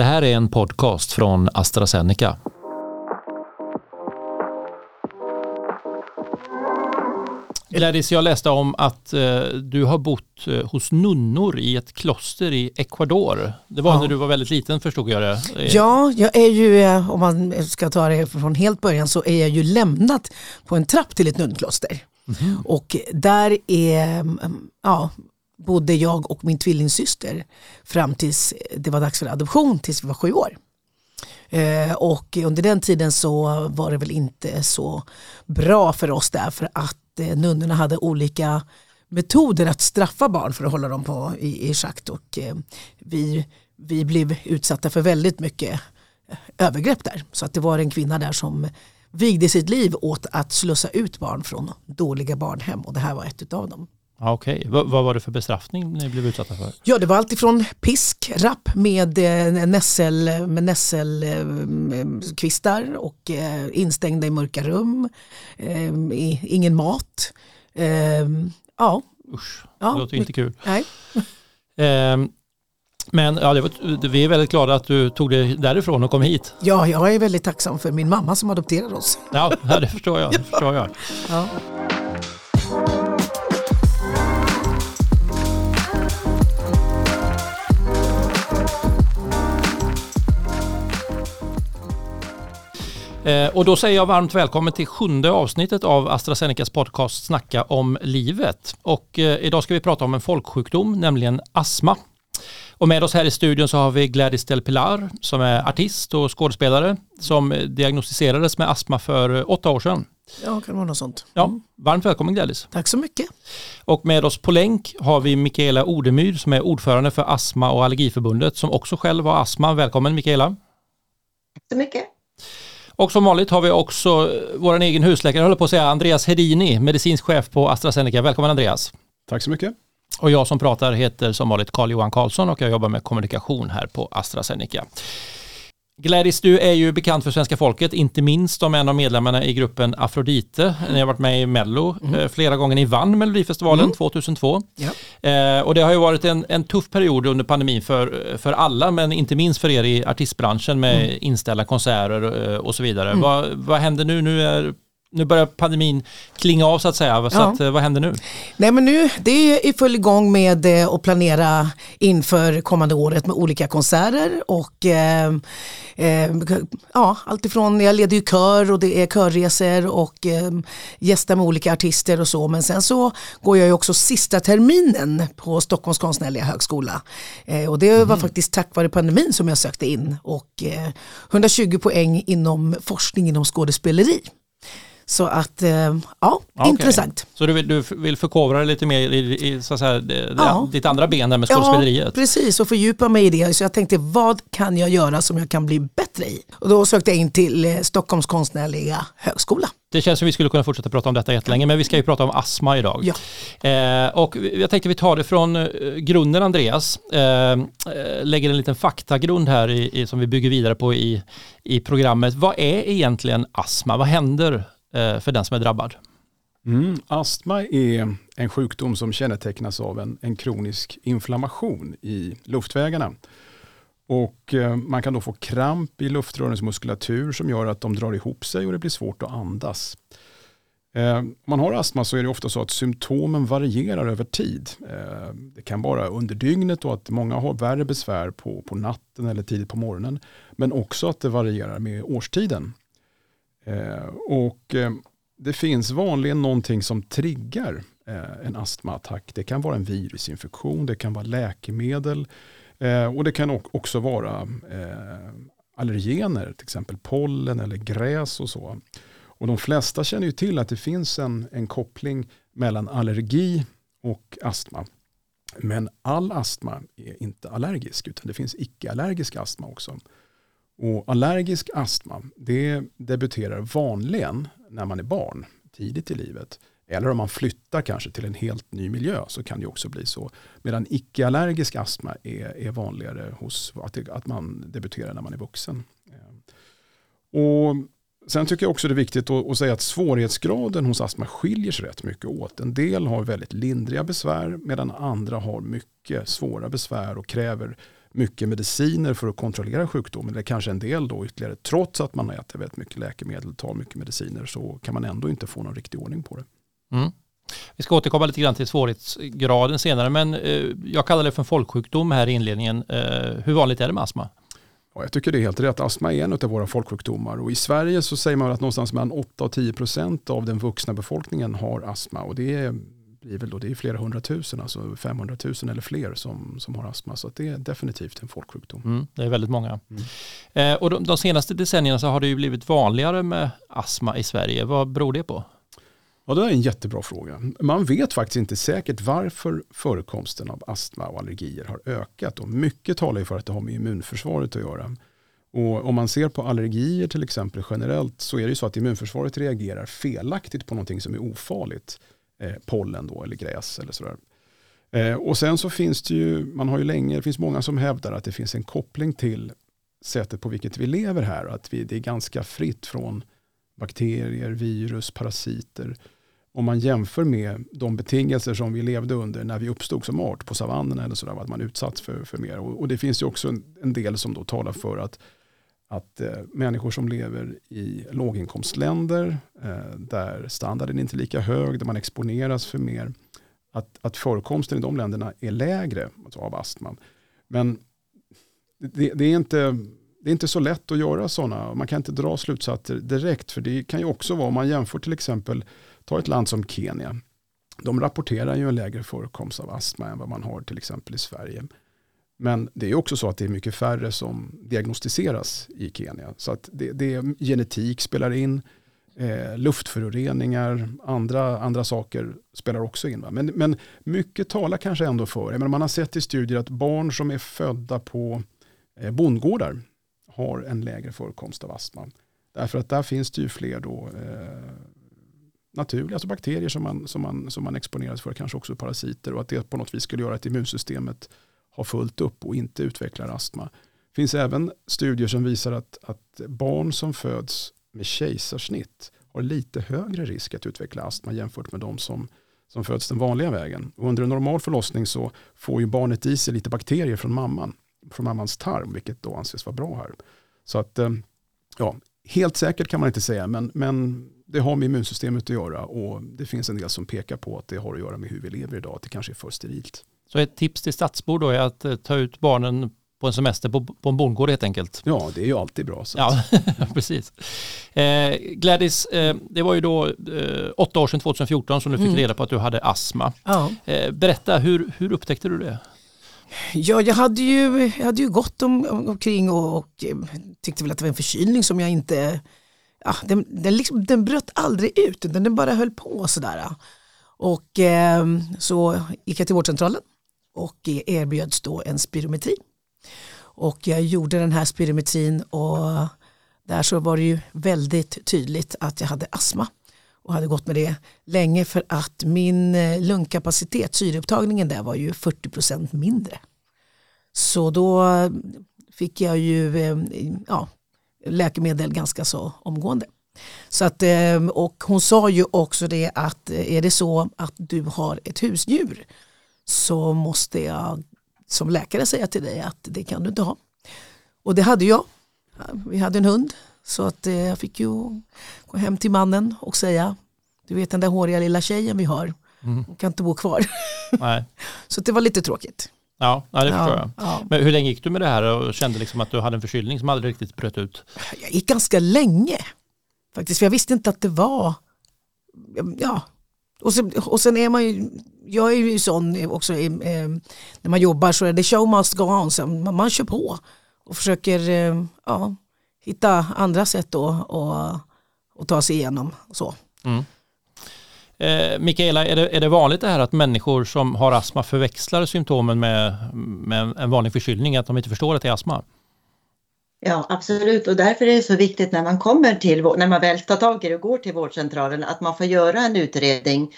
Det här är en podcast från AstraZeneca. Gladys, jag läste om att eh, du har bott eh, hos nunnor i ett kloster i Ecuador. Det var Ja. när du var väldigt liten förstod jag det. Eh, Ja, jag är ju, eh, om man ska ta det från helt början, så är jag ju lämnat på en trapp till ett nunnkloster. Och där är, mm, ja, bodde jag och min tvillingsyster fram tills det var dags för adoption, tills vi var sju år. Eh, och under den tiden så var det väl inte så bra för oss därför att eh, nunnorna hade olika metoder att straffa barn för att hålla dem på, i, i schakt och eh, vi, vi blev utsatta för väldigt mycket eh, övergrepp där. Så att det var en kvinna där som vigde sitt liv åt att slussa ut barn från dåliga barnhem och det här var ett av dem. Ja, Okej, vad, vad var det för bestraffning ni blev utsatta för? Ja, det var alltifrån pisk, rapp med eh, nässel, med nässelkvistar och eh, instängda i mörka rum, eh, i, ingen mat. Eh, ja, Usch, Ja, det låter inte kul. nej. Ehm, men ja, var, vi är väldigt glada att du tog dig därifrån och kom hit. ja, jag är väldigt tacksam för min mamma som adopterade oss. Ja, ja, det förstår jag. Det förstår jag. Ja. Och då säger jag varmt välkommen till sjunde avsnittet av AstraZenecas podcast Snacka om livet. Och eh, idag ska vi prata om en folksjukdom, nämligen astma. Och med oss här i studion så har vi Gladys Del Pilar som är artist och skådespelare som eh, diagnostiserades med astma för eh, åtta år sedan. ja, kan det vara något sånt. Ja, varmt välkommen Gladys. Tack så mycket. Och med oss på länk har vi Mikaela Odemyr som är ordförande för Astma och Allergiförbundet som också själv har astma. Välkommen Mikaela. Tack så mycket. Och som vanligt har vi också eh, vår egen husläkare, håller på att säga Andreas Hedini, medicinsk chef på AstraZeneca. Välkommen Andreas. Tack så mycket. Och jag som pratar heter som vanligt Carl-Johan Karlsson och jag jobbar med kommunikation här på AstraZeneca. Gladys, du är ju bekant för svenska folket, inte minst som en av medlemmarna i gruppen Afrodite. Ni har varit med i Mello eh, flera gånger. Ni vann Melodifestivalen 2002. Ja. Eh, och det har ju varit en, en tuff period under pandemin för, för alla, men inte minst för er i artistbranschen med inställda konserter eh, och så vidare. Vad, vad händer nu? Nu, är, nu börjar pandemin klinga av så att säga. Så Ja. att, eh, vad händer nu? Nej men nu, det är i full gång med eh, att planera inför kommande året med olika konserter och eh, eh, ja, alltifrån, jag leder ju kör och det är körresor och eh, gästar med olika artister och så men sen så går jag ju också sista terminen på Stockholms konstnärliga högskola eh, och det var faktiskt tack vare pandemin som jag sökte in och eh, 120 poäng inom forskning inom skådespeleri. Så att, eh, ja, Okej. intressant. Så du vill, du vill förkovra dig lite mer i, i så att säga, det, Ja. ditt andra ben där med skådespeleriet? Ja, precis och fördjupa mig i det. Så jag tänkte, vad kan jag göra som jag kan bli bättre i? Och då sökte jag in till eh, Stockholms konstnärliga högskola. Det känns som vi skulle kunna fortsätta prata om detta jättelänge, men vi ska ju prata om astma idag. Ja. Eh, och jag tänkte vi tar det från eh, grunden Andreas. Eh, lägger en liten faktagrund här i, i, som vi bygger vidare på i, i programmet. Vad är egentligen astma? Vad händer Eh, för den som är drabbad? Mm. Astma är en sjukdom som kännetecknas av en, en kronisk inflammation i luftvägarna. Och eh, man kan då få kramp i luftrörens muskulatur som gör att de drar ihop sig och det blir svårt att andas. Eh, om man har astma så är det ofta så att symptomen varierar över tid. Det kan vara under dygnet och att många har värre besvär på, på natten eller tidigt på morgonen. Men också att det varierar med årstiden. Eh, och eh, det finns vanligen någonting som triggar eh, en astmaattack. Det kan vara en virusinfektion, det kan vara läkemedel eh, och det kan också vara eh, allergener, till exempel pollen eller gräs och så. Och de flesta känner ju till att det finns en, en koppling mellan allergi och astma. Men all astma är inte allergisk utan det finns icke-allergisk astma också. Och allergisk astma det debuterar vanligen när man är barn, tidigt i livet. Eller om man flyttar kanske till en helt ny miljö så kan det också bli så. Medan icke-allergisk astma är, är vanligare hos att, det, att man debuterar när man är vuxen. Eh, och Sen tycker jag också det är viktigt att, att säga att svårighetsgraden hos astma skiljer sig rätt mycket åt. En del har väldigt lindriga besvär medan andra har mycket svåra besvär och kräver mycket mediciner för att kontrollera sjukdomen, eller kanske en del då ytterligare, trots att man äter väldigt mycket läkemedel, tar mycket mediciner, så kan man ändå inte få någon riktig ordning på det. Mm. Vi ska återkomma lite grann till svårighetsgraden senare, men eh, jag kallar det för en folksjukdom här i inledningen. Eh, hur vanligt är det med astma? Ja, jag tycker det är helt rätt. Astma är en av våra folksjukdomar och i Sverige så säger man att någonstans mellan 8 och 10 procent av den vuxna befolkningen har astma och det är, blir väl då, det är flera hundratusen, alltså 500 000 eller fler som, som har astma. Så det är definitivt en folksjukdom. Mm, det är väldigt många. Mm. Eh, och de, de, senaste decennierna så har det ju blivit vanligare med astma i Sverige. Vad beror det på? Ja, det är en jättebra fråga. Man vet faktiskt inte säkert varför förekomsten av astma och allergier har ökat. Och mycket talar för att det har med immunförsvaret att göra. Och om man ser på allergier till exempel generellt så är det så att immunförsvaret reagerar felaktigt på någonting som är ofarligt. Eh, pollen då eller gräs eller sådär. Eh, och sen så finns det ju, man har ju länge, det finns många som hävdar att det finns en koppling till sättet på vilket vi lever här. Att vi, det är ganska fritt från bakterier, virus, parasiter om man jämför med de betingelser som vi levde under när vi uppstod som art på savannen eller sådär, att man utsatts för, för mer. Och, och, det finns ju också en, en, del som då talar för att, att eh, människor som lever i låginkomstländer eh, där standarden inte är lika hög, där man exponeras för mer, att, att förekomsten i de länderna är lägre alltså av astma. Men det, det, är inte, det är inte så lätt att göra sådana, man kan inte dra slutsatser direkt, för det kan ju också vara, om man jämför till exempel Ta ett land som Kenya. De rapporterar ju en lägre förekomst av astma än vad man har till exempel i Sverige. Men det är också så att det är mycket färre som diagnostiseras i Kenya. Så att det, det genetik spelar in, eh, luftföroreningar, andra, andra saker spelar också in. Men, men mycket talar kanske ändå för, men man har sett i studier att barn som är födda på eh, bondgårdar har en lägre förekomst av astma. Därför att där finns det ju fler då, eh, naturliga, alltså bakterier som man, som, man, som man exponeras för, kanske också parasiter och att det på något vis skulle göra att immunsystemet har fullt upp och inte utvecklar astma. Det finns även studier som visar att, att barn som föds med kejsarsnitt har lite högre risk att utveckla astma jämfört med de som, som föds den vanliga vägen. Och under en normal förlossning så får ju barnet i sig lite bakterier från mamman, från mammans tarm, vilket då anses vara bra här. Så att, eh, ja, helt säkert kan man inte säga, men, men det har med immunsystemet att göra och det finns en del som pekar på att det har att göra med hur vi lever idag, att det kanske är för sterilt. Så ett tips till stadsbor då är att eh, ta ut barnen på en semester på, på en bondgård helt enkelt. Ja, det är ju alltid bra. Så. Ja, precis. Eh, Gladys, eh, det var ju då eh, åtta år sedan 2014 som du fick mm. reda på att du hade astma. Ja. Eh, berätta, hur, hur upptäckte du det? Ja, jag hade ju, jag hade ju gått om, omkring och, och eh, tyckte väl att det var en förkylning som jag inte ja, den, den, liksom, den bröt aldrig ut utan den bara höll på sådär. Och eh, så gick jag till vårdcentralen och eh, erbjöds då en spirometri. Och jag gjorde den här spirometrin och där så var det ju väldigt tydligt att jag hade astma och hade gått med det länge för att min eh, lungkapacitet, syreupptagningen där var ju 40% mindre. Så då eh, fick jag ju ja, läkemedel ganska så omgående. Så att, och hon sa ju också det att är det så att du har ett husdjur så måste jag som läkare säga till dig att det kan du inte ha. Och det hade jag. Vi hade en hund så att eh, jag fick ju gå hem till mannen och säga du vet den där håriga lilla tjejen vi har, mm. hon kan inte bo kvar. Nej. så det var lite tråkigt. Ja, ja det förstår jag. Ja. Men hur länge gick du med det här och kände liksom att du hade en förkylning som aldrig riktigt bröt ut? Jag gick ganska länge faktiskt, för jag visste inte att det var, ja, och sen, och sen är man ju, jag är ju sån också eh, när man jobbar så är det show must go on, så man, man kör på och försöker eh, ja, hitta andra sätt då och, och ta sig igenom och så. Mm. Eh, Mikaela, är det, är det vanligt det här att människor som har astma förväxlar symptomen med, med en vanlig förkylning, att de inte förstår att det är astma? Ja, absolut. Och därför är det så viktigt när man kommer till, när man väl tar tag i det och går till vårdcentralen, att man får göra en utredning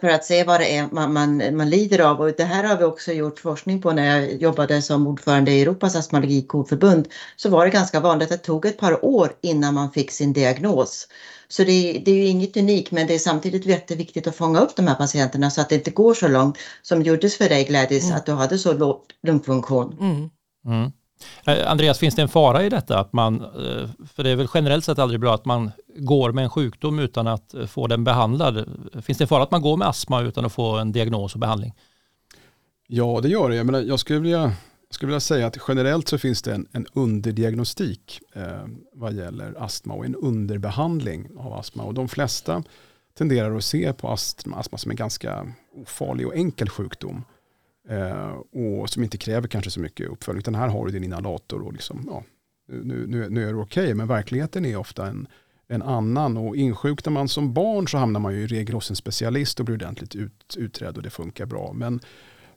för att se vad det är man, man, man lider av. Och det här har vi också gjort forskning på när jag jobbade som ordförande i Europas astmaallergikoförbund. Så var det ganska vanligt att det tog ett par år innan man fick sin diagnos. Så det, det är ju inget unikt men det är samtidigt jätteviktigt att fånga upp de här patienterna så att det inte går så långt som gjordes för dig Gladys, mm. att du hade så låg lungfunktion. Mm. Mm. Eh, Andreas, finns det en fara i detta? Att man, eh, för det är väl generellt sett aldrig bra att man går med en sjukdom utan att få den behandlad. Finns det en fara att man går med astma utan att få en diagnos och behandling? Ja, det gör det. Jag, menar, jag, skulle, vilja, jag skulle vilja säga att generellt så finns det en, en underdiagnostik eh, vad gäller astma och en underbehandling av astma. Och de flesta tenderar att se på astma, astma som en ganska ofarlig och enkel sjukdom. Eh, och som inte kräver kanske så mycket uppföljning. Utan här har du din inhalator och liksom, ja, nu, nu, nu är det okej. Okay. Men verkligheten är ofta en, en annan. Och insjuknar man som barn så hamnar man ju i regel hos en specialist och blir ordentligt ut, utredd och det funkar bra. Men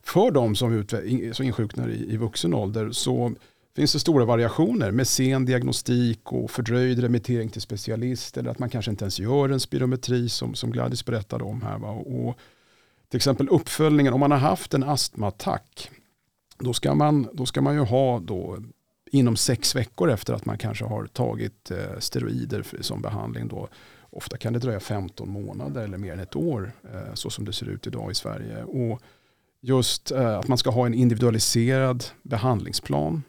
för de som, ut, som insjuknar i, i vuxen ålder så finns det stora variationer med sen diagnostik och fördröjd remittering till specialist eller att man kanske inte ens gör en spirometri som, som Gladys berättade om här. Va? Och till exempel uppföljningen, om man har haft en astmaattack, då ska man, då ska man ju ha då inom sex veckor efter att man kanske har tagit eh, steroider som behandling. Då, ofta kan det dröja 15 månader eller mer än ett år, eh, så som det ser ut idag i Sverige. Och just eh, att man ska ha en individualiserad behandlingsplan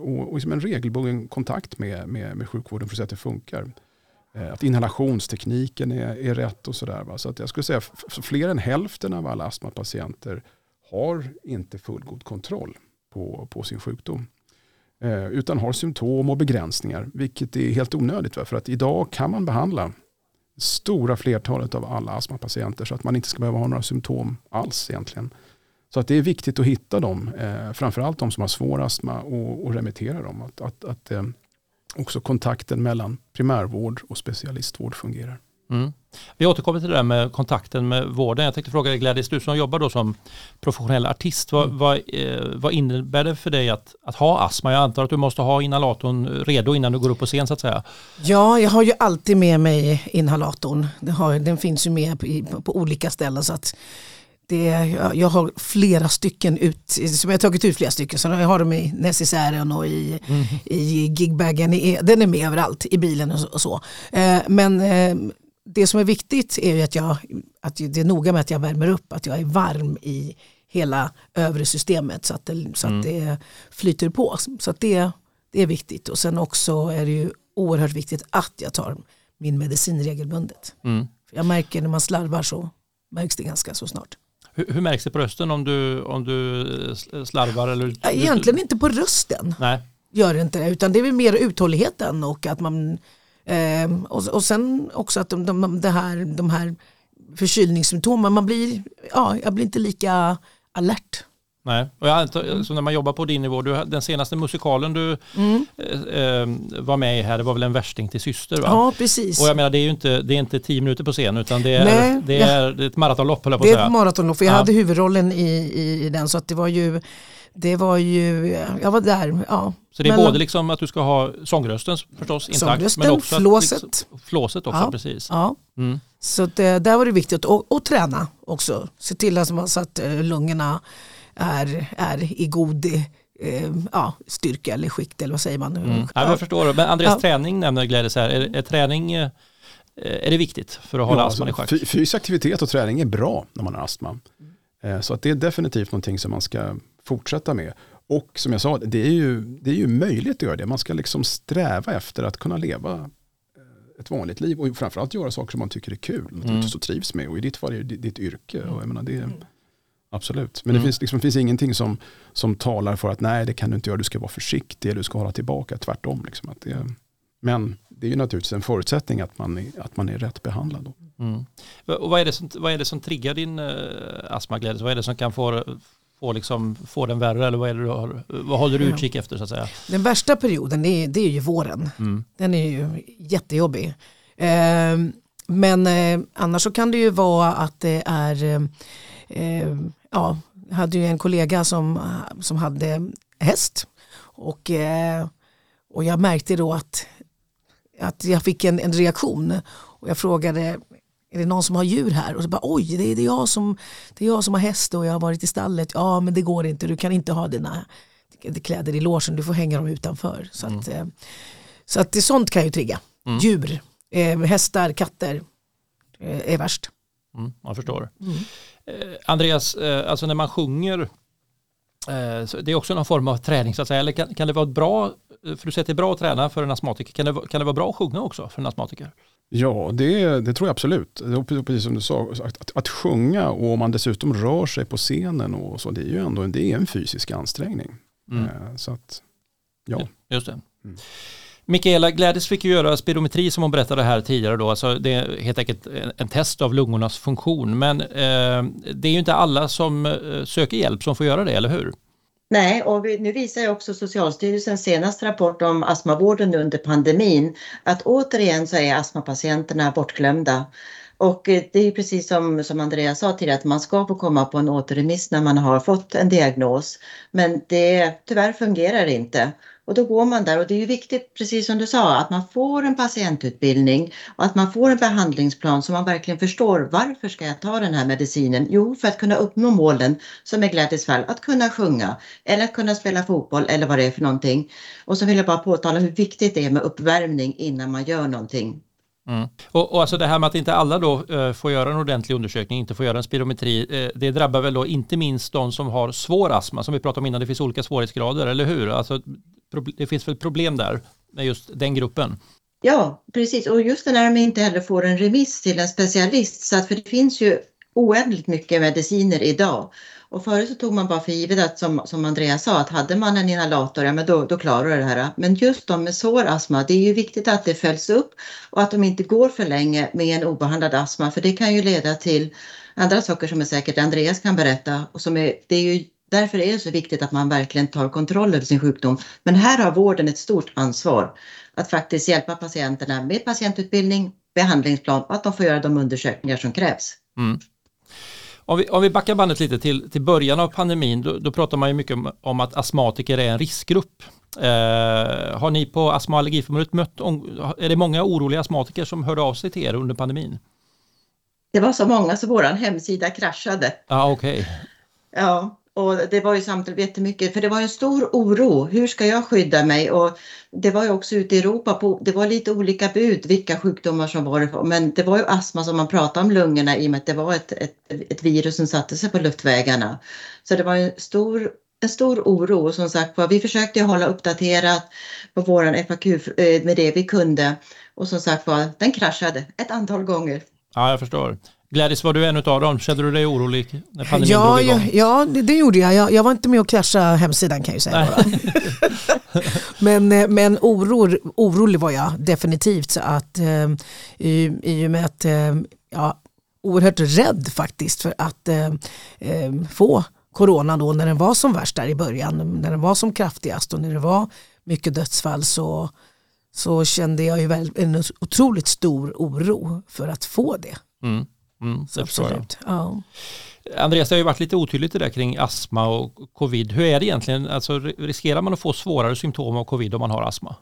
och, liksom en regelbunden kontakt med, med, med sjukvården för att se att det funkar. Att inhalationstekniken är, är rätt och sådär. Så att jag skulle säga att fler än hälften av alla astmapatienter har inte fullgod kontroll på, på sin sjukdom. Eh, utan har symptom och begränsningar, vilket är helt onödigt. Va? För att idag kan man behandla stora flertalet av alla astmapatienter så att man inte ska behöva ha några symptom alls egentligen. Så att det är viktigt att hitta dem, eh, framförallt de som har svår astma och, och remittera dem. Att, att, att eh, också kontakten mellan primärvård och specialistvård fungerar. Mm. Vi återkommer till det där med kontakten med vården. Jag tänkte fråga dig Gladys, du som jobbar då som professionell artist, vad, mm. vad, eh, vad, innebär det för dig att, att ha astma? Jag antar att du måste ha inhalatorn redo innan du går upp på scen så att säga. Ja, jag har ju alltid med mig inhalatorn. Den, har, den finns ju med på, på olika ställen så att det, jag, jag har flera stycken ut, som jag har tagit ut flera stycken, så jag har dem i necessären och i, mm. i gigbagen, i, den är med överallt i bilen och så. Och så. Eh, men eh, det som är viktigt är att, jag, att det är noga med att jag värmer upp, att jag är varm i hela övre systemet så att det, så att mm. det flyter på. Så att det, det är viktigt och sen också är det ju oerhört viktigt att jag tar min medicin regelbundet. Mm. Jag märker när man slarvar så märks det ganska så snart. Hur, hur märks det på rösten om du, om du slarvar? Eller, egentligen inte på rösten. Nej. Gör det inte det, utan det är mer uthålligheten och att man eh, och, och sen också att de, de, de, här, de här förkylningssymptomen, man blir, ja, jag blir inte lika alert. Nej, och jag antar, så när man jobbar på din nivå, du, den senaste musikalen du mm. eh, eh var med i här, det var väl en värsting till syster? Va? Ja, precis. Och jag menar, det är ju inte, det är inte tio minuter på scen, utan det är, Nej, det är, det är ett maratonlopp, på Det är ett maratonlopp, för jag ja. hade huvudrollen i, i, i den, så att det var ju det var ju, jag var där, ja. Så det är men, både liksom att du ska ha sångrösten förstås intakt, sångrösten, men också flåset. Liksom, flåset också, ja, precis. Ja. Mm. Så det, där var det viktigt, och, och träna också. Se till att man satt eh, lungorna är, är i god eh, ja, styrka eller skikt eller vad säger man? Mm. Ja, jag förstår, men Andreas ja. träning nämner Glädjes här. Är, är träning eh, är det viktigt för att hålla ja, astman i schack? Fysisk aktivitet och träning är bra när man har astma. Eh, så att det är definitivt någonting som man ska fortsätta med. Och som jag sa, det är ju, det är ju möjligt att göra det. Man ska liksom sträva efter att kunna leva ett vanligt liv och framförallt göra saker som man tycker är kul, mm. och trivs med. Och i ditt fall är det ditt yrke. Och jag menar, det, mm. Absolut, men mm. det finns, liksom, finns ingenting som, som talar för att nej det kan du inte göra, du ska vara försiktig eller du ska hålla tillbaka, tvärtom. Liksom, att det, men det är ju naturligtvis en förutsättning att man är, att man är rätt behandlad. Mm. Och vad, är det som, vad är det som triggar din uh, astmaglädje? Vad är det som kan få, få, liksom, få den värre? Eller vad, är det du har, vad håller du utkik ja. efter? Så att säga? Den värsta perioden det är, det är ju våren. Mm. Den är ju jättejobbig. Eh, men eh, annars så kan det ju vara att det är eh, ja, jag hade ju en kollega som, som hade häst och, eh, och jag märkte då att, att jag fick en, en reaktion och jag frågade är det någon som har djur här? Och så bara oj, det är, det, jag som, det är jag som har häst och jag har varit i stallet. Ja men det går inte, du kan inte ha dina kläder i låsen, du får hänga dem utanför. Så, att, mm. så att det, sånt kan ju trigga. Mm. Djur, eh, hästar, katter eh, är värst. Mm, jag förstår. Mm. Eh, Andreas, eh, alltså när man sjunger, eh, det är också någon form av träning så att säga, eller kan, kan det vara bra, för du säger att det är bra att träna för en astmatiker, kan det, kan det vara bra att sjunga också för en astmatiker? Ja, det, det tror jag absolut. Precis som du sa, att, att, sjunga och om man dessutom rör sig på scenen och så, det är ju ändå det är en fysisk ansträngning. Mm. Så att, ja. Just det. Mm. Mikaela Gladys fick ju göra spirometri som hon berättade här tidigare då, alltså det är helt enkelt en test av lungornas funktion. Men eh, det är ju inte alla som eh, söker hjälp som får göra det, eller hur? Nej, och vi, nu visar ju också Socialstyrelsens senaste rapport om astmavården under pandemin att återigen så är astmapatienterna bortglömda. Och eh, det är precis som, som Andreas sa tidigare att man ska få komma på en återremiss när man har fått en diagnos. Men det tyvärr fungerar inte. Och då går man där och det är ju viktigt, precis som du sa, att man får en patientutbildning och att man får en behandlingsplan så man verkligen förstår varför ska jag ta den här medicinen? Jo, för att kunna uppnå målen som är Gladys fall, att kunna sjunga eller att kunna spela fotboll eller vad det är för någonting. Och så vill jag bara påtala hur viktigt det är med uppvärmning innan man gör någonting. Mm. Och, och alltså det här med att inte alla då eh, får göra en ordentlig undersökning, inte får göra en spirometri, eh, det drabbar väl då inte minst de som har svår astma, som vi pratade om innan, det finns olika svårighetsgrader, eller hur? Alltså, det finns väl problem där med just den gruppen? Ja, precis. Och just när de inte heller får en remiss till en specialist, så att, för det finns ju oändligt mycket mediciner idag. Och förut så tog man bara för givet att som, som Andreas sa att hade man en inhalator, ja men då, då klarar du det här. Men just de med svår astma, det är ju viktigt att det följs upp och att de inte går för länge med en obehandlad astma för det kan ju leda till andra saker som är säkert Andreas kan berätta och som är, det är ju Därför är det så viktigt att man verkligen tar kontroll över sin sjukdom. Men här har vården ett stort ansvar att faktiskt hjälpa patienterna med patientutbildning, behandlingsplan och att de får göra de undersökningar som krävs. Mm. Om vi, om vi backar bandet lite till, till början av pandemin, då, då pratar man ju mycket om, om, att astmatiker är en riskgrupp. Eh, har ni på Astma och allergiförbundet mött, är det många oroliga astmatiker som hörde av sig till er under pandemin? Det var så många så vår hemsida kraschade. Ah, okay. Ja, och det var ju samtidigt jättemycket, för det var en stor oro. Hur ska jag skydda mig? Och det var ju också ute i Europa, på, det var lite olika bud vilka sjukdomar som var det. Men det var ju astma som man pratade om lungorna i och med att det var ett, ett, ett virus som satte sig på luftvägarna. Så det var en stor en stor oro och som sagt vi försökte hålla uppdaterat på våran FAQ eh, med det vi kunde och som sagt var den kraschade ett antal gånger. Ja, jag förstår. Gladys, var du en av dem? Kände du dig orolig när pandemin ja, drog igång? Ja, det, det gjorde jag. jag. jag. var inte med och kraschade hemsidan kan jag säga. men eh, men oro, orolig var jag definitivt. Så att, eh, i, I och med att eh, ja, oerhört rädd faktiskt för att eh, få corona då när den var som värst där i början. När den var som kraftigast och när det var mycket dödsfall så, så kände jag ju väl en otroligt stor oro för att få det. Mm. Mm, Absolut. Ja. Andreas, det har ju varit lite otydligt det där kring astma och covid. Hur är det egentligen? Alltså, riskerar man att få svårare symptom av covid om man har astma?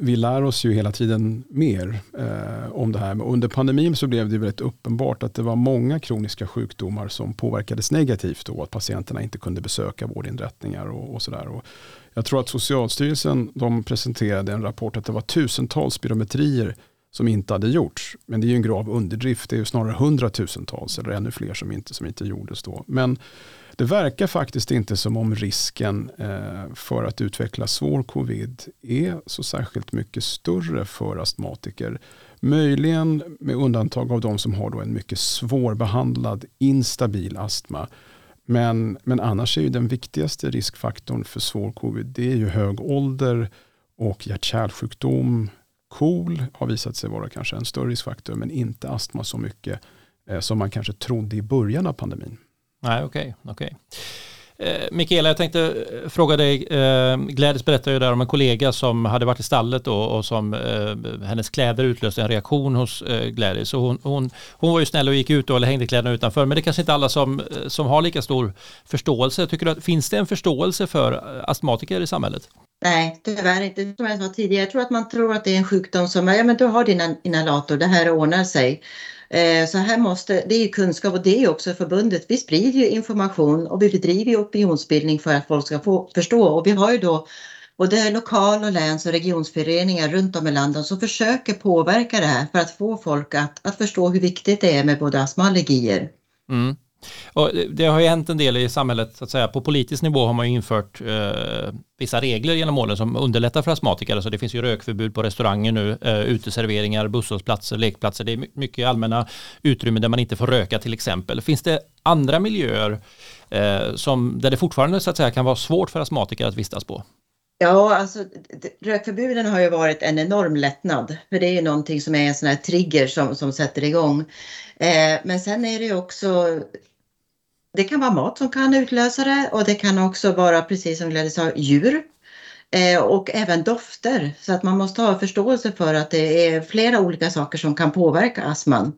Vi lär oss ju hela tiden mer eh, om det här. Men under pandemin så blev det väldigt uppenbart att det var många kroniska sjukdomar som påverkades negativt då att patienterna inte kunde besöka vårdinrättningar och, och sådär. Jag tror att Socialstyrelsen de presenterade en rapport att det var tusentals spirometrier som inte hade gjorts. Men det är ju en grav underdrift. Det är ju snarare hundratusentals eller ännu fler som inte, som inte gjordes då. Men det verkar faktiskt inte som om risken eh, för att utveckla svår covid är så särskilt mycket större för astmatiker. Möjligen med undantag av de som har då en mycket svårbehandlad instabil astma. Men, men annars är ju den viktigaste riskfaktorn för svår covid det är ju hög ålder och hjärt-kärlsjukdom, KOL har visat sig vara kanske en större riskfaktor men inte astma så mycket eh, som man kanske trodde i början av pandemin. Nej, okej. Okay, okay. Eh, Mikaela, jag tänkte eh, fråga dig, eh, Gladys berättade ju där om en kollega som hade varit i stallet då, och som eh, hennes kläder utlöste en reaktion hos eh, Gladys. Och hon, hon, hon var ju snäll och gick ut då, eller hängde kläderna utanför, men det är kanske inte alla som, eh, som har lika stor förståelse. Tycker du att, finns det en förståelse för eh, astmatiker i samhället? Nej, tyvärr inte. Som jag sa tidigare, jag tror att man tror att det är en sjukdom som, ja men du har din inhalator, det här ordnar sig. Eh, så här måste, det är ju kunskap och det är också förbundet. Vi sprider ju information och vi bedriver opinionsbildning för att folk ska få förstå och vi har ju då både lokal och läns och regionsföreningar runt om i landet som försöker påverka det här för att få folk att, att förstå hur viktigt det är med både astma och allergier. Mm. Och det har ju hänt en del i samhället, så att säga. på politisk nivå har man ju infört eh, vissa regler genom åren som underlättar för astmatiker. Alltså det finns ju rökförbud på restauranger nu, eh, uteserveringar, busshållplatser, lekplatser. Det är mycket allmänna utrymmen där man inte får röka till exempel. Finns det andra miljöer eh, som, där det fortfarande så att säga, kan vara svårt för astmatiker att vistas på? Ja, alltså rökförbuden har ju varit en enorm lättnad. För det är ju någonting som är en sån här trigger som, som sätter igång. Eh, men sen är det ju också det kan vara mat som kan utlösa det och det kan också vara, precis som Gladys sa, djur. Eh, och även dofter. Så att man måste ha förståelse för att det är flera olika saker som kan påverka astman.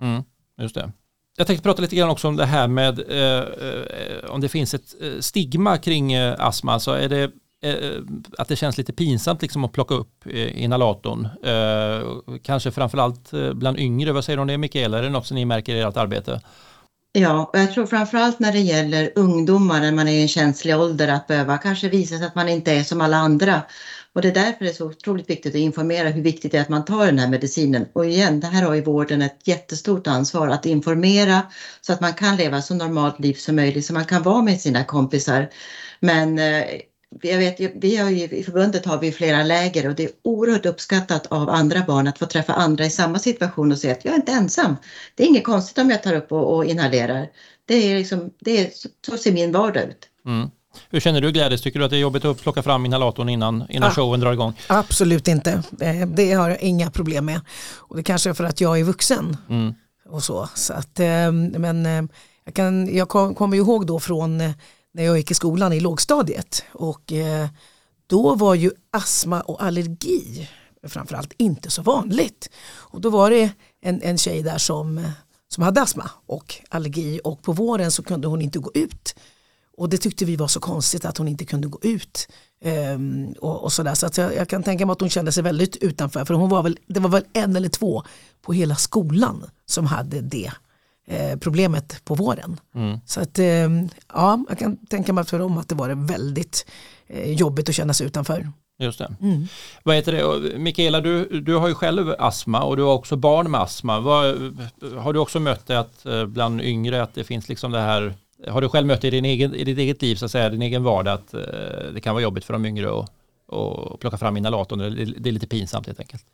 Mm, just det. Jag tänkte prata lite grann också om det här med eh, eh om det finns ett eh, stigma kring eh, astma. Alltså är det eh, att det känns lite pinsamt liksom att plocka upp inhalatorn. kanske framförallt bland yngre. Vad säger du om det Mikaela? Är det något som ni märker i ert arbete? Ja, och jag tror framförallt när det gäller ungdomar när man är i en känslig ålder att behöva kanske visa sig att man inte är som alla andra. Och det är därför det är så otroligt viktigt att informera hur viktigt det är att man tar den här medicinen. Och igen, det här har ju vården ett jättestort ansvar att informera så att man kan leva så normalt liv som möjligt, så man kan vara med sina kompisar. Men eh, jag vet, vi har ju, I förbundet har vi flera läger och det är oerhört uppskattat av andra barn att få träffa andra i samma situation och se att jag är inte ensam. Det är inget konstigt om jag tar upp och, och inhalerar. Det är liksom, det är, så ser min vardag ut. Mm. Hur känner du Gladys? Tycker du att det är jobbigt att plocka fram inhalatorn innan, innan ah, showen drar igång? Absolut inte. Det har jag inga problem med. Och det kanske är för att jag är vuxen. Mm. Och så. så att, eh, men eh, jag, kan, jag kommer ihåg då från eh, när jag gick i skolan i lågstadiet. Och eh, då var ju astma och allergi framförallt inte så vanligt. Och då var det en, en tjej där som, eh, som hade astma och allergi och på våren så kunde hon inte gå ut. Och det tyckte vi var så konstigt att hon inte kunde gå ut. Um, och, och sådär. Så att jag, jag, kan tänka mig att hon kände sig väldigt utanför. För hon var väl, det var väl en eller två på hela skolan som hade det Eh, problemet på våren. Mm. Så att eh, ja, jag kan tänka mig för dem att det var väldigt eh, jobbigt att känna sig utanför. Just det. Mm. Vad heter det? Mikaela, du, du har ju själv astma och du har också barn med astma. Vad, har du också mött det att bland yngre att det finns liksom det här har du själv mött i, din egen, i ditt eget liv, så att säga, din egen vardag, att det kan vara jobbigt för de yngre att, att plocka fram inhalatorn? Det är lite pinsamt helt enkelt.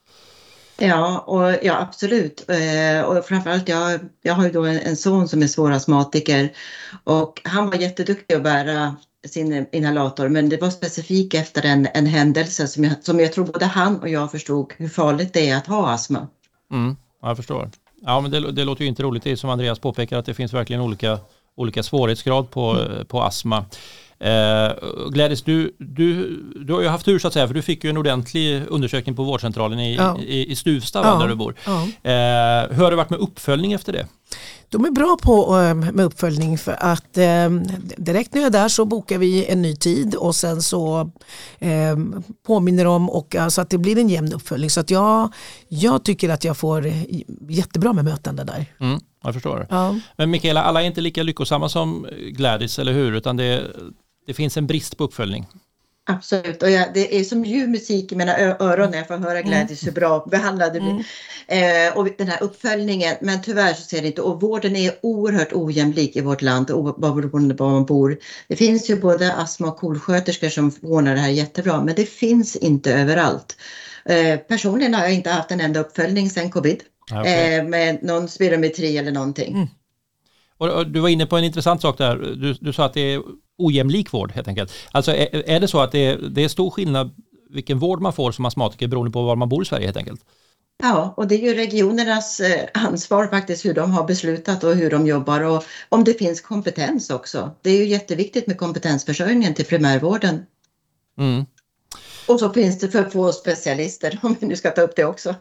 Ja, och, ja absolut. Eh, och framförallt jag, jag har ju då en, en son som är svår astmatiker och han var jätteduktig att bära sin inhalator men det var specifikt efter en, en händelse som jag, som jag tror både han och jag förstod hur farligt det är att ha astma. Mm, jag förstår. Ja men det, det låter ju inte roligt, det är som Andreas påpekar att det finns verkligen olika, olika svårighetsgrad på, mm. på astma. Eh, Gladys, du, du, du har ju haft tur så att säga, för du fick ju en ordentlig undersökning på vårdcentralen i, ja. i, i Stuvsta ja. där du bor. Ja. Eh, hur har det varit med uppföljning efter det? De är bra på eh, med uppföljning för att eh, direkt när jag är där så bokar vi en ny tid och sen så eh, påminner de och alltså att det blir en jämn uppföljning. Så att jag, jag tycker att jag får jättebra med mötande där. Mm, jag förstår. Ja. Men Mikaela, alla är inte lika lyckosamma som Gladys, eller hur? Utan det, det finns en brist på uppföljning. Absolut, och jag, det är som ljuv musik i mina öron när jag får höra Gladys hur bra behandlade vi. Mm. Eh, och den här uppföljningen, men tyvärr så ser det inte, och vården är oerhört ojämlik i vårt land beroende på var man bor. Det finns ju både astma och kolsköterskor som ordnar det här jättebra, men det finns inte överallt. Eh, personligen har jag inte haft en enda uppföljning sedan covid. Okay. Eh, med någon spirometri eller någonting. Mm. Och, du var inne på en intressant sak där. Du, du sa att det är ojämlik vård helt enkelt. Alltså är, är det så att det är, det är stor skillnad vilken vård man får som astmatiker beroende på var man bor i Sverige helt enkelt? Ja, och det är ju regionernas eh, ansvar faktiskt hur de har beslutat och hur de jobbar och om det finns kompetens också. Det är ju jätteviktigt med kompetensförsörjningen till primärvården. Mm. Och så finns det för få specialister om vi nu ska ta upp det också.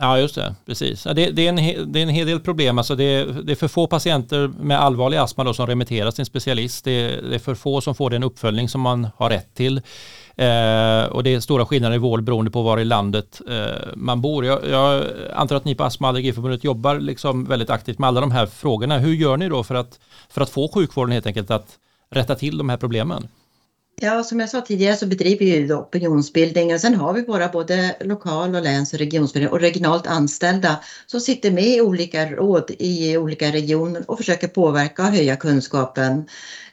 Ja, just det. Precis. det, det, är en, det är en hel del problem. Alltså det, är, det är för få patienter med allvarlig astma då som remitteras till en specialist. Det är, det är för få som får den uppföljning som man har rätt till. Eh, och det är stora skillnader i vård beroende på var i landet eh, man bor. Jag, jag, antar att ni på Astma Allergiförbundet jobbar liksom väldigt aktivt med alla de här frågorna. Hur gör ni då för att, för att få sjukvården helt enkelt att rätta till de här problemen? Ja, som jag sa tidigare så bedriver vi ju opinionsbildning och sen har vi våra både lokal och läns och regionsföreningar och regionalt anställda som sitter med i olika råd i olika regioner och försöker påverka och höja kunskapen.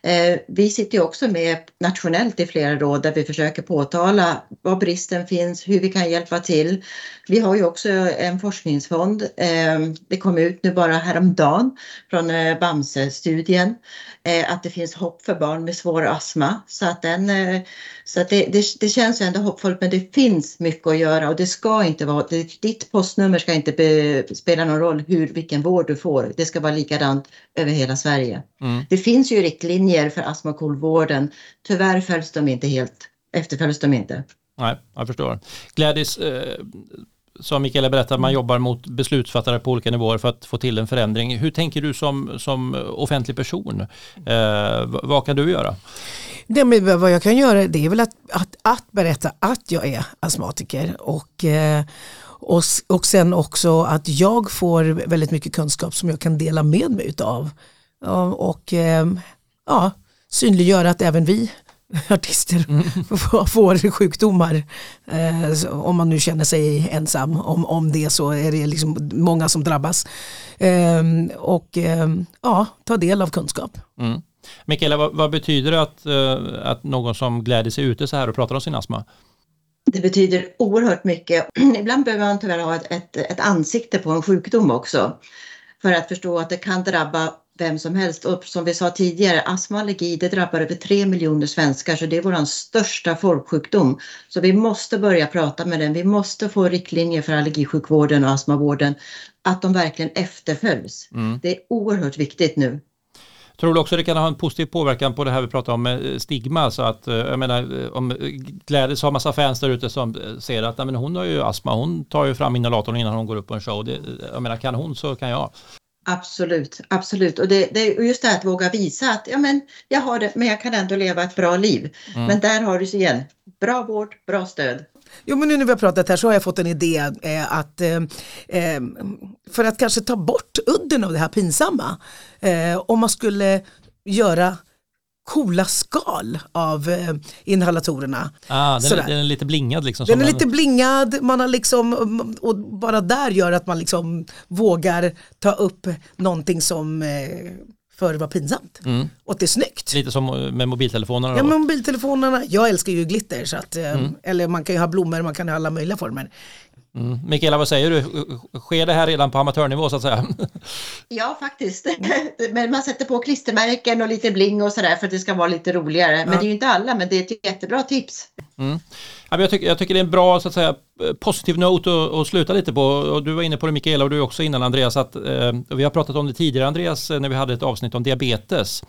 Eh, vi sitter ju också med nationellt i flera råd där vi försöker påtala var bristen finns, hur vi kan hjälpa till. Vi har ju också en forskningsfond. Eh, det kom ut nu bara häromdagen från eh, Bamse-studien eh, att det finns hopp för barn med svår astma. Så, att den, så att det, det, det känns ju ändå hoppfullt men det finns mycket att göra och det ska inte vara, ditt postnummer ska inte be, spela någon roll hur, vilken vård du får. Det ska vara likadant över hela Sverige. Mm. Det finns ju riktlinjer riktlinjer för astma och KOL-vården. Tyvärr följs de inte helt, efterföljs de inte. Nej, jag förstår. Gladys, eh, som Mikaela berättade, man jobbar mot beslutsfattare på olika nivåer för att få till en förändring. Hur tänker du som, som offentlig person? Eh, vad kan du göra? Det, men vad jag kan göra det är väl att, att, att berätta att jag är astmatiker och, eh, och, och sen också att jag får väldigt mycket kunskap som jag kan dela med mig utav. Och, och eh, ja, synliggöra att även vi artister mm. får sjukdomar. Eh, om man nu känner sig ensam om, om det så är det liksom många som drabbas. Eh, och eh, ja, ta del av kunskap. Mm. Mikaela, vad, vad, betyder det att, eh, att någon som gläder sig ute så här och pratar om sin astma? Det betyder oerhört mycket. Ibland behöver man tyvärr ha ett, ett, ett ansikte på en sjukdom också för att förstå att det kan drabba vem som helst. Och som vi sa tidigare, astma och allergi det drabbar över 3 miljoner svenskar så det är vår största folksjukdom. Så vi måste börja prata med den. Vi måste få riktlinjer för allergisjukvården och astmavården. Att de verkligen efterföljs. Mm. Det är oerhört viktigt nu. Tror du också det kan ha en positiv påverkan på det här vi pratar om med stigma? Så att, eh, jag menar, eh, om Gladys har massa fans där ute som ser att men hon har ju astma, hon tar ju fram inhalatorn innan hon går upp på en show. Det, jag menar, kan hon så kan jag. Absolut, absolut. Och det, det är just det här att våga visa att ja, men jag har det, men jag kan ändå leva ett bra liv. Mm. Men där har du så igen, bra vård, bra stöd. Jo men nu när vi har pratat här så har jag fått en idé eh, att eh, eh för att kanske ta bort udden av det här pinsamma. Eh, om man skulle göra coola skal av eh, inhalatorerna. Ah, den, den, är lite blingad liksom. Den är lite blingad, man har liksom, och bara där gör att man liksom vågar ta upp någonting som eh, förr var pinsamt. Mm. Och det är snyggt. Lite som med mobiltelefonerna? Ja, med mobiltelefonerna. Jag älskar ju glitter, så att, eh, mm. eller man kan ju ha blommor, man kan ha alla möjliga former. Mm. Mikaela, vad säger du? Sker det här redan på amatörnivå så att säga? Ja, faktiskt. Men man sätter på klistermärken och lite bling och sådär för att det ska vara lite roligare. Men det är ju inte alla, men det är ett jättebra tips. Mm. Jag tycker, jag tycker det är en bra så att säga, positiv note att, att sluta lite på. Och du var inne på det Mikaela och du också innan Andreas. Att, eh, vi har pratat om det tidigare Andreas eh, när vi hade ett avsnitt om diabetes.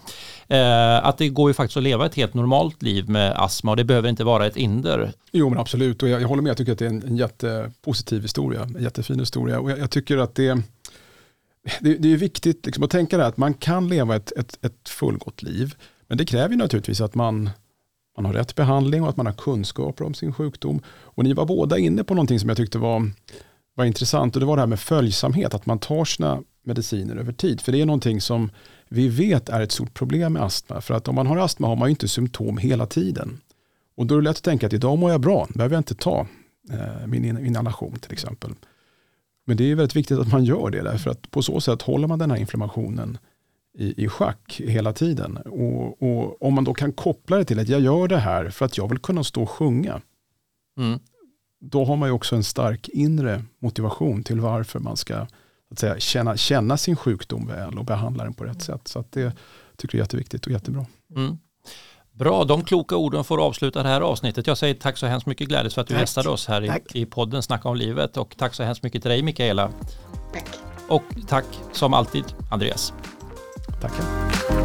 Eh, att det går ju faktiskt att leva ett helt normalt liv med astma och det behöver inte vara ett hinder. Jo men absolut och jag, jag håller med. Jag tycker att det är en, en jättepositiv historia. En jättefin historia. Och jag, jag tycker att det det, det är viktigt liksom att tänka det här att man kan leva ett, ett, ett fullgott liv. Men det kräver ju naturligtvis att man man har rätt behandling och att man har kunskaper om sin sjukdom. Och ni var båda inne på någonting som jag tyckte var, var intressant och det var det här med följsamhet, att man tar sina mediciner över tid. För det är någonting som vi vet är ett stort problem med astma. För att om man har astma har man ju inte symptom hela tiden. Och då är det lätt att tänka att idag mår jag bra, behöver jag inte ta eh, min inhalation till exempel. Men det är väldigt viktigt att man gör det, därför att på så sätt håller man den här inflammationen i, i schack hela tiden. Och, och, om man då kan koppla det till att jag gör det här för att jag vill kunna stå och sjunga. Mm. Då har man ju också en stark inre motivation till varför man ska att säga, känna, känna sin sjukdom väl och behandla den på rätt sätt. Så att det tycker jag är jätteviktigt och jättebra. Mm. Bra, de kloka orden får avsluta det här avsnittet. Jag säger tack så hemskt mycket Gladys för att du tack. gästade oss här i, i podden Snacka om livet och tack så hemskt mycket till dig Mikaela. Tack. Och tack som alltid Andreas. Tackar.